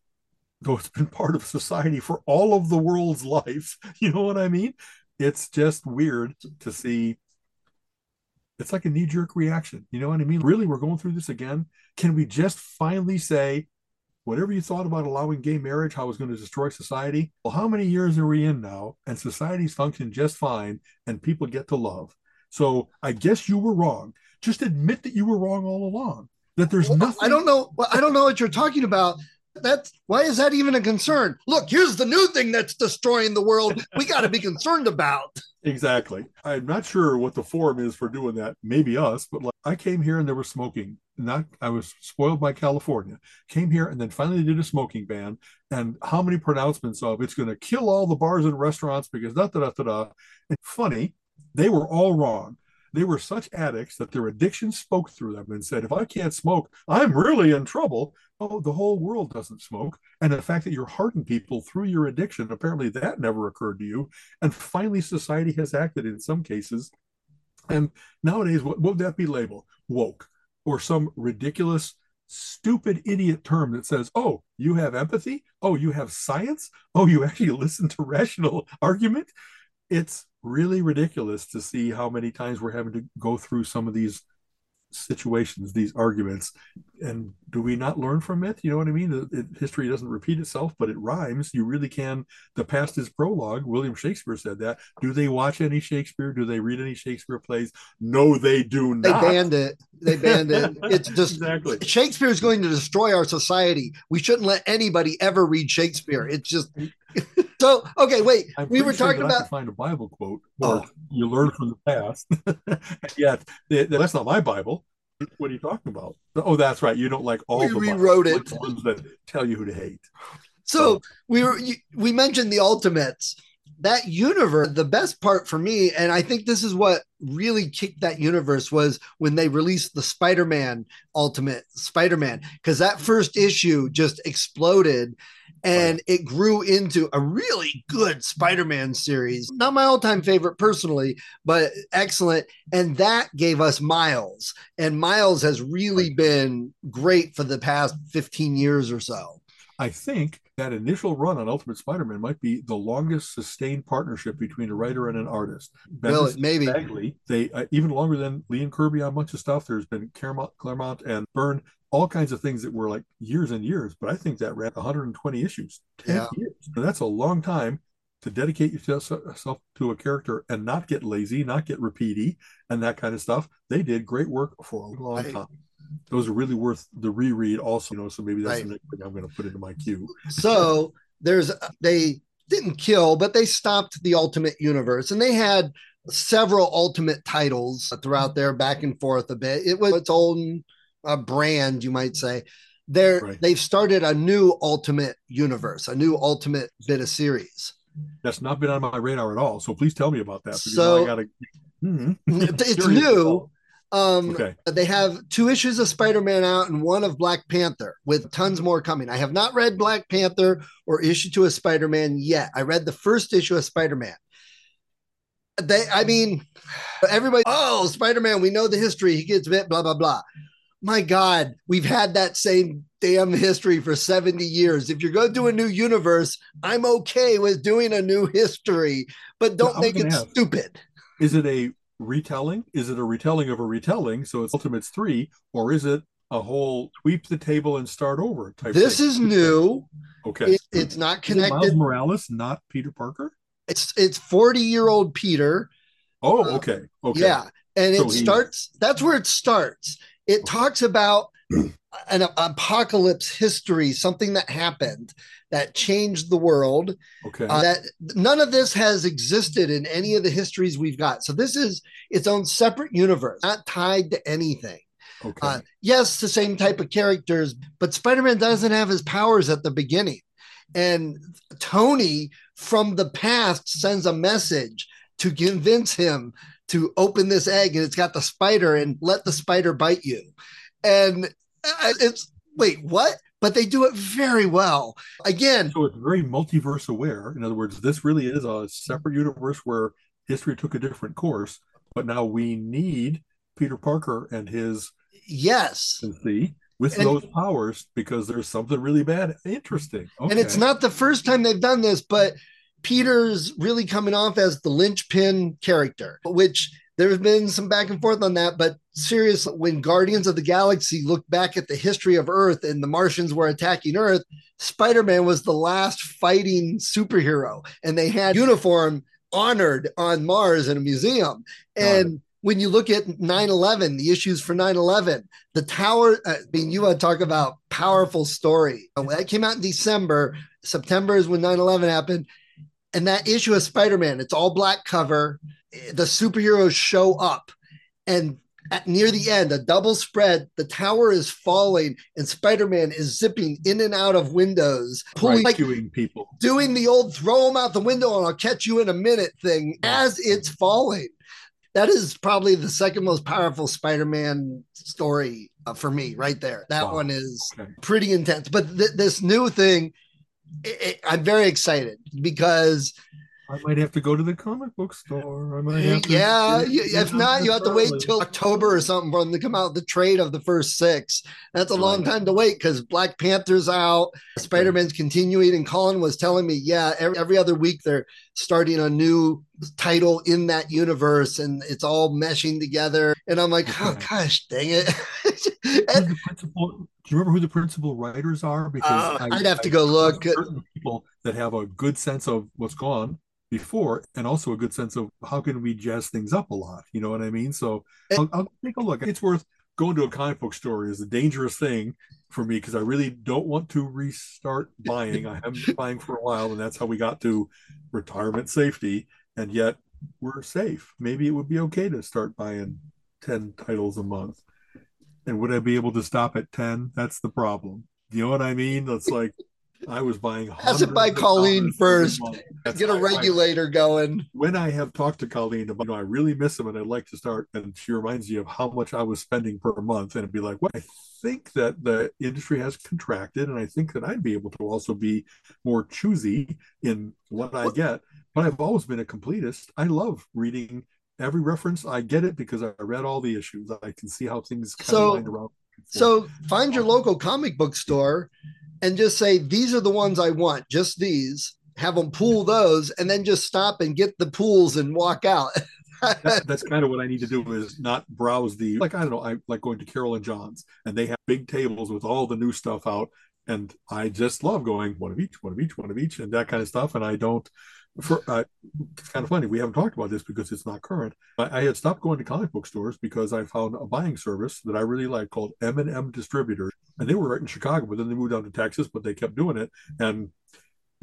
though it's been part of society for all of the world's life. You know what I mean? It's just weird to see. It's like a knee jerk reaction. You know what I mean? Really, we're going through this again. Can we just finally say, whatever you thought about allowing gay marriage, how it was going to destroy society? Well, how many years are we in now? And society's function just fine, and people get to love. So I guess you were wrong. Just admit that you were wrong all along. That there's Well, nothing. I don't know. Well, I don't know what you're talking about. That's why is that even a concern? Look, here's the new thing that's destroying the world. We got to be concerned about. Exactly. I'm not sure what the forum is for doing that. Maybe us, but like I came here and there was smoking. Not I was spoiled by California. Came here and then finally did a smoking ban. And how many pronouncements of it's going to kill all the bars and restaurants because da da da da da. And funny, they were all wrong. They were such addicts that their addiction spoke through them and said, if I can't smoke, I'm really in trouble. Oh, the whole world doesn't smoke. And the fact that you're hurting people through your addiction, apparently that never occurred to you. And finally, society has acted in some cases. And nowadays, what, what would that be labeled? Woke or some ridiculous, stupid idiot term that says, oh, you have empathy? Oh, you have science? Oh, you actually listen to rational argument? It's really ridiculous to see how many times we're having to go through some of these situations, these arguments, and do we not learn from it? You know what I mean? It, it, history doesn't repeat itself, but it rhymes. You really can. The past is prologue. William Shakespeare said that. Do they watch any Shakespeare? Do they read any Shakespeare plays? No, they do not. They banned it. They banned it. It's just exactly. Shakespeare is going to destroy our society. We shouldn't let anybody ever read Shakespeare. It's just so okay. Wait, I'm we were sure talking about find a Bible quote or Oh. you learn from the past. Yet th- that's not my Bible. What are you talking about? Oh, that's right. You don't like all We the Bibles, rewrote like it. the ones that tell you who to hate. So we were you- we mentioned the ultimates. That universe, the best part for me, and I think this is what really kicked that universe was when they released the Spider-Man Ultimate Spider-Man, because that first issue just exploded and it grew into a really good Spider-Man series. Not my all-time favorite personally, but excellent. And that gave us Miles. And Miles has really Right. been great for the past 15 years or so. I think that initial run on Ultimate Spider-Man might be the longest sustained partnership between a writer and an artist. Maybe. Bagley, they uh, even longer than Lee and Kirby on a bunch of stuff. There's been Claremont, Claremont and Byrne, all kinds of things that were like years and years. But I think that ran 120 issues, 10 Yeah. years. And that's a long time to dedicate yourself to a character and not get lazy, not get repeaty, and that kind of stuff. They did great work for a long Right. time. Those are really worth the reread, also. You know, so maybe that's Right. the next thing I'm going to put into my queue. so there's they didn't kill but they stopped the ultimate universe and they had several ultimate titles throughout there back and forth a bit it was its own uh, brand you might say they're Right. they've started a new ultimate universe a new ultimate bit of series That's not been on my radar at all. So please tell me about that. because So- I gotta. Hmm. it's new um Okay. they have two issues of spider-man out and one of black panther with tons more coming. I have not read black panther or issue two of spider-man yet. I read the first issue of spider-man. They i mean everybody oh spider-man we know the history. He gets bit blah blah blah. My god we've had that same damn history for 70 years. If you're going to do a new universe i'm okay with doing a new history but don't make it stupid. Is it a retelling? Is it a retelling of a retelling? So it's Ultimates three, or is it a whole sweep the table and start over type? this thing? is new okay. it, it's not Is it Miles connected Morales, not Peter Parker. it's it's 40 year old peter Oh, Uh, okay. Okay. yeah and So it he- starts that's where it starts it talks about an apocalypse history something that happened that changed the world Okay. uh, that none of this has existed in any of the histories we've got so this is its own separate universe not tied to anything okay. uh, yes, the same type of characters, but Spider Man doesn't have his powers at the beginning. And Tony from the past sends a message to convince him to open this egg, and it's got the spider, and let the spider bite you. And uh, it's wait, what? But they do it very well. Again, so it's very multiverse aware. In other words, this really is a separate universe where history took a different course, but now we need Peter Parker and his yes see with and, those powers because there's something really bad interesting. Okay. And it's not the first time they've done this, but Peter's really coming off as the linchpin character, which there's been some back and forth on that, but serious when Guardians of the Galaxy looked back at the history of Earth and the Martians were attacking Earth, Spider-Man was the last fighting superhero, and they had uniform honored on Mars in a museum. And when you look at 9-11 the issues for 9-11 the tower uh, i mean you want to talk about powerful story that came out in december september is when 9-11 happened and that issue of spider-man it's all black cover the superheroes show up and at, near the end, a double spread, the tower is falling and Spider-Man is zipping in and out of windows, pulling like people, doing the old throw them out the window and I'll catch you in a minute thing as it's falling. That is probably the second most powerful Spider-Man story uh, for me, right there. That wow. one is okay. pretty intense. But th- this new thing, it, it, I'm very excited because I might have to go to the comic book store. I might have to, yeah, if not, you have to wait till October or something for them to come out the trade of the first six. That's a oh, long time to wait because Black Panther's out, Spider Man's continuing, and Colin was telling me, yeah, every, every other week they're starting a new title in that universe, and it's all meshing together. And I'm like, oh, oh gosh, dang it! and, the principal, do you remember who the principal writers are? Because uh, I, would have to go look. Certain people that have a good sense of what's gone before and also a good sense of how can we jazz things up a lot you know what i mean so I'll, I'll, take a look it's worth going to a comic book store is a dangerous thing for me because i really don't want to restart buying i haven't been buying for a while and that's how we got to retirement safety and yet we're safe maybe it would be okay to start buying 10 titles a month and would i be able to stop at 10 that's the problem you know what i mean that's like I was buying. Pass it by Colleen first. Get a regulator I, going. When I have talked to Colleen about, you know, I really miss him and I'd like to start, and she reminds me of how much I was spending per month, and it'd be like, well, I think that the industry has contracted, and I think that I'd be able to also be more choosy in what I get. But I've always been a completist. I love reading every reference. I get it because I read all the issues. I can see how things kind so, of around. So find your local comic book store and just say, these are the ones I want, just these, have them pool those, and then just stop and get the pools and walk out. that, that's kind of what I need to do is not browse the like I don't know I like going to Carol and John's and they have big tables with all the new stuff out and I just love going one of each one of each one of each and that kind of stuff and I don't for uh, it's kind of funny we haven't talked about this because it's not current. I, I, had stopped going to comic book stores because i found a buying service that i really like called m&m distributors and they were right in chicago but then they moved down to texas but they kept doing it and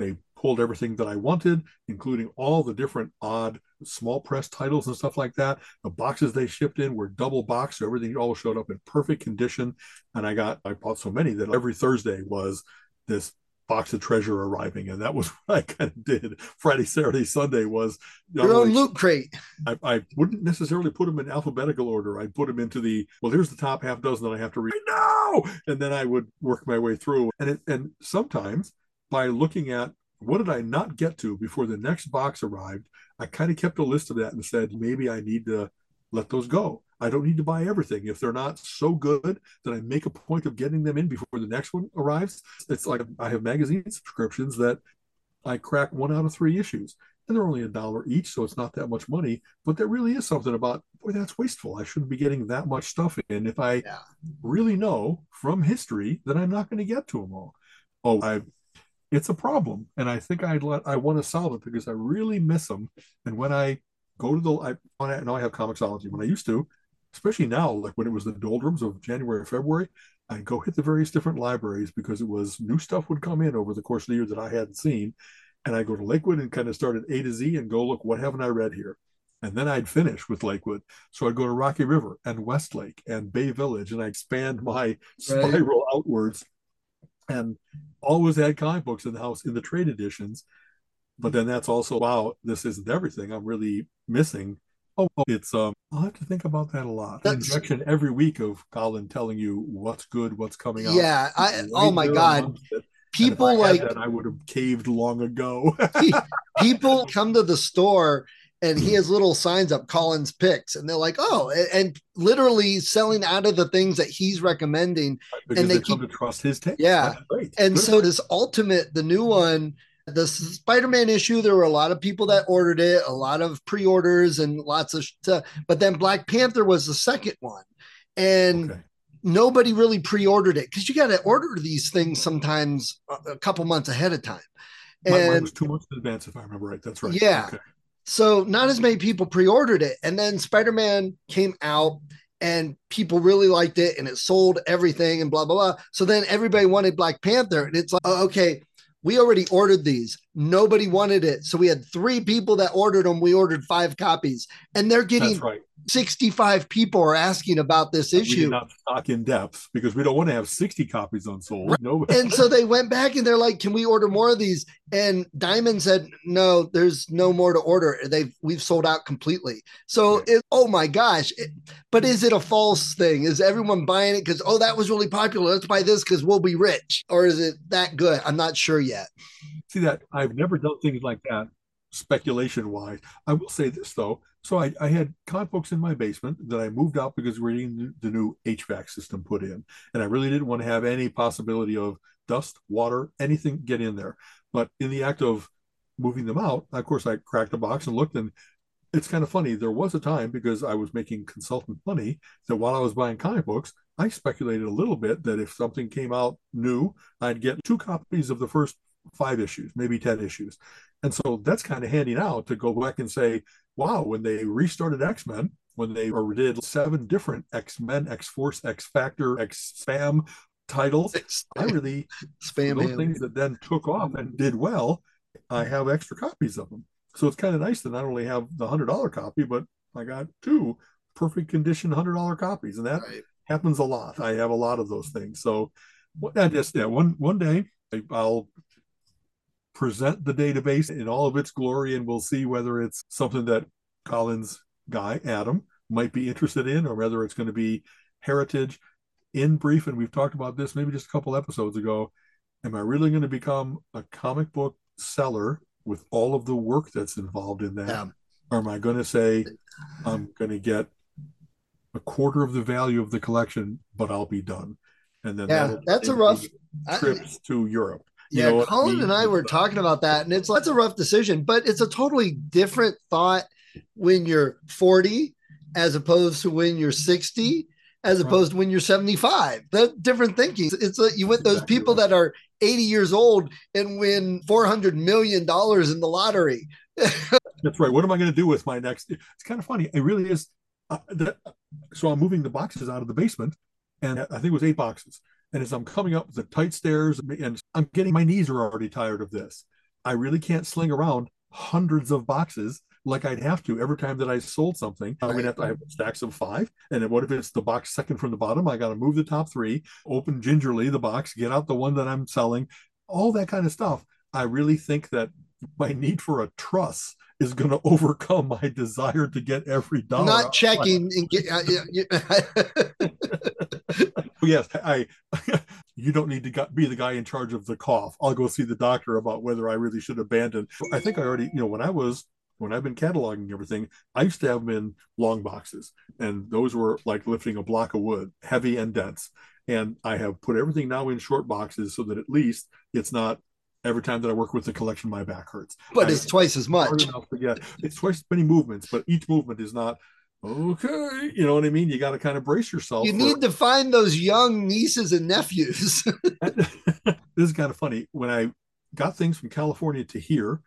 they pulled everything that i wanted including all the different odd small press titles and stuff like that the boxes they shipped in were double boxed so everything all showed up in perfect condition and i got i bought so many that every thursday was this box of treasure arriving, and that was what I kind of did. Friday, Saturday, Sunday was your own loot crate. I, I, wouldn't necessarily put them in alphabetical order. I'd put them into the well. Here's the top half dozen that I have to read No, and then I would work my way through. And it, and sometimes by looking at what did I not get to before the next box arrived, I kind of kept a list of that and said maybe I need to let those go. I don't need to buy everything. If they're not so good that I make a point of getting them in before the next one arrives, it's like I have magazine subscriptions that I crack one out of three issues. And they're only a dollar each, so it's not that much money. But there really is something about, boy, that's wasteful. I shouldn't be getting that much stuff in if I yeah. really know from history that I'm not going to get to them all. Oh, I it's a problem and i think i let i want to solve it because i really miss them and when i go to the i now i have Comixology when i used to especially now, like when it was the doldrums of January, February, I'd go hit the various different libraries because it was new stuff would come in over the course of the year that I hadn't seen. And I'd go to Lakewood and kind of start at A to Z and go, look, what haven't I read here? And then I'd finish with Lakewood. So I'd go to Rocky River and Westlake and Bay Village and I expand my spiral outwards and always had comic books in the house in the trade editions. But then that's also, wow, this isn't everything. I'm really missing Oh, it's um. I'll have to think about that a lot. That's- Injection every week of Colin telling you what's good, what's coming out. Yeah, I oh my god, amongst. And if people like that, I would have caved long ago. people come to the store and he has little signs up Colin's picks and they're like, "Oh," and, and literally selling out of the things that he's recommending. because they they, come to trust his taste. Yeah. And Good. so this ultimate, the new one, the Spider-Man issue, there were a lot of people that ordered it, a lot of pre-orders and lots of stuff. But then Black Panther was the second one. And okay. nobody really pre-ordered it because you got to order these things sometimes a, a couple months ahead of time. My- mine And was two months in advance, if I remember right. That's right. Yeah. Okay. So not as many people pre-ordered it. And then Spider-Man came out and people really liked it and it sold everything and blah blah blah. So then everybody wanted Black Panther. And it's like, oh, okay, we already ordered these. Nobody wanted it. So we had three people that ordered them. We ordered five copies. And they're getting right. 65 people are asking about this issue. not stock in depth because we don't want to have 60 copies unsold. No. and so they went back and they're like, "Can we order more of these?" And Diamond said, "No, there's no more to order. They've we've sold out completely." So, it, oh my gosh! It- but is it a false thing? Is everyone buying it because oh that was really popular? Let's buy this because we'll be rich, or is it that good? I'm not sure yet. See that I've never done things like that speculation wise. I will say this though. So I, I had comic books in my basement that I moved out because we're getting the, the new HVAC system put in. And I really didn't want to have any possibility of dust, water, anything get in there. But in the act of moving them out, of course I cracked the box and looked and it's kind of funny. There was a time because I was making consultant money that while I was buying comic books, I speculated a little bit that if something came out new, I'd get two copies of the first five issues, maybe 10 issues. And so that's kind of handy now to go back and say, wow, when they restarted X Men, when they did seven different X Men, X Force, X Factor, X Spam titles, I really, Spam those things that then took off and did well, I have extra copies of them. So it's kind of nice to not only have the $100 copy, but I got two perfect condition $100 copies. And that Right. happens a lot. I have a lot of those things. So I just yeah, one one day I'll present the database in all of its glory, and we'll see whether it's something that Colin's guy Adam might be interested in, or whether it's going to be heritage. In brief, and we've talked about this maybe just a couple episodes ago. Am I really going to become a comic book seller with all of the work that's involved in that? Yeah. Or am I going to say I'm going to get a quarter of the value of the collection, but I'll be done? And then Yeah, that's a rough. I- trips to Europe. You yeah, know what I Colin mean? and I were talking about that, and it's that's a rough decision, but it's a totally different thought when you're 40 as opposed to when you're 60, as Right. opposed to when you're 75. That's different thinking. It's like you with those Exactly people right. that are 80 years old and win 400 million dollars in the lottery. That's right. What am I going to do with my next? It's kind of funny. It really is. Uh, that, so I'm moving the boxes out of the basement, and I think it was eight boxes. And as I'm coming up the tight stairs, and I'm getting my knees are already tired of this. I really can't sling around hundreds of boxes like I'd have to every time that I sold something. I'm gonna have to have stacks of five. And then what if it's the box second from the bottom? I got to move the top three, open gingerly the box, get out the one that I'm selling, all that kind of stuff. I really think that my need for a truss is going to overcome my desire to get every dollar. Not checking and get uh, yeah, yeah. Yes, I. you don't need to be the guy in charge of the cough. I'll go see the doctor about whether I really should abandon. I think I already, you know, when I was when I've been cataloging everything, I used to have them in long boxes, and those were like lifting a block of wood, heavy and dense. And I have put everything now in short boxes so that at least it's not every time that I work with the collection, my back hurts. but I- it's twice as much. enough to. It's twice as many movements, but each movement is not okay. You know what I mean? You got to kind of brace yourself. You for- need to find those young nieces and nephews. this is kind of funny. When I got things from California to here,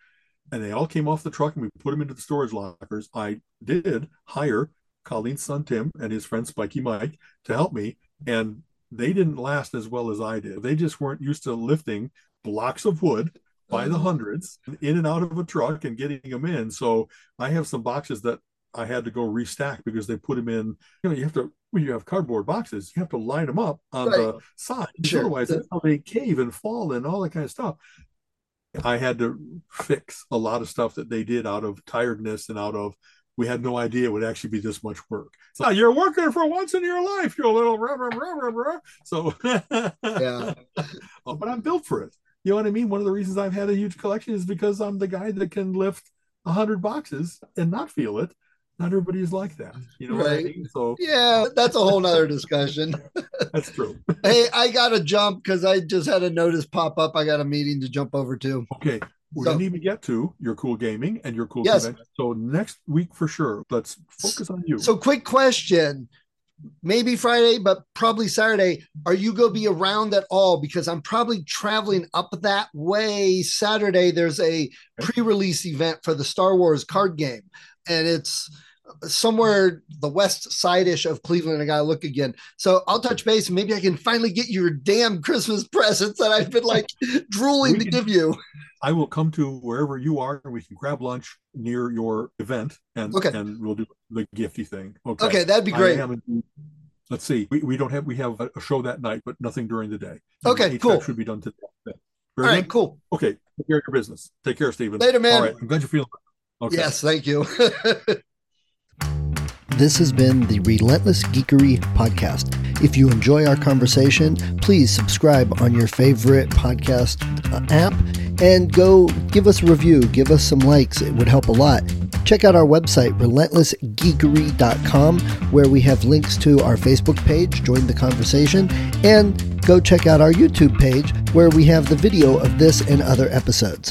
and they all came off the truck, and we put them into the storage lockers. I did hire Colleen's son Tim and his friend Spiky Mike to help me, and they didn't last as well as I did. They just weren't used to lifting blocks of wood by the uh-huh. hundreds in and out of a truck and getting them in. So I have some boxes that I had to go restack because they put them in. You know, you have to when you have cardboard boxes, you have to line them up on Right. the side. Sure. Otherwise, that's how they cave and fall and all that kind of stuff. I had to fix a lot of stuff that they did out of tiredness and out of we had no idea it would actually be this much work. So you're working for once in your life, you little rah, rah, rah, rah, So yeah, oh, but I'm built for it. You know what I mean? One of the reasons I've had a huge collection is because I'm the guy that can lift a hundred boxes and not feel it. Not everybody's like that. You know right. I mean? So yeah, that's a whole nother discussion. that's true. hey, I gotta jump because I just had a notice pop up. I got a meeting to jump over to. Okay. We so, didn't even get to your cool gaming and your cool yes. Convention. So next week for sure, let's focus on you. So quick question maybe Friday, but probably Saturday. Are you going to be around at all? Because I'm probably traveling up that way. Saturday, there's a pre release event for the Star Wars card game, and it's somewhere the west side ish of Cleveland. I got to look again. So I'll touch base and maybe I can finally get your damn Christmas presents that I've been like drooling to give you. I will come to wherever you are and we can grab lunch near your event and okay. and we'll do the gifty thing. Okay. Okay, that'd be great. let's see. We, we don't have we have a show that night, but nothing during the day. Okay, cool. Should be done today. Very All right, cool. Okay, take care of your business. Take care, Stephen. Later, man. All right, I'm glad you're feeling. Okay. Yes, thank you. This has been the Relentless Geekery Podcast. If you enjoy our conversation, please subscribe on your favorite podcast uh, app and go give us a review, give us some likes. It would help a lot. Check out our website, relentlessgeekery.com, where we have links to our Facebook page, join the conversation, and go check out our YouTube page, where we have the video of this and other episodes.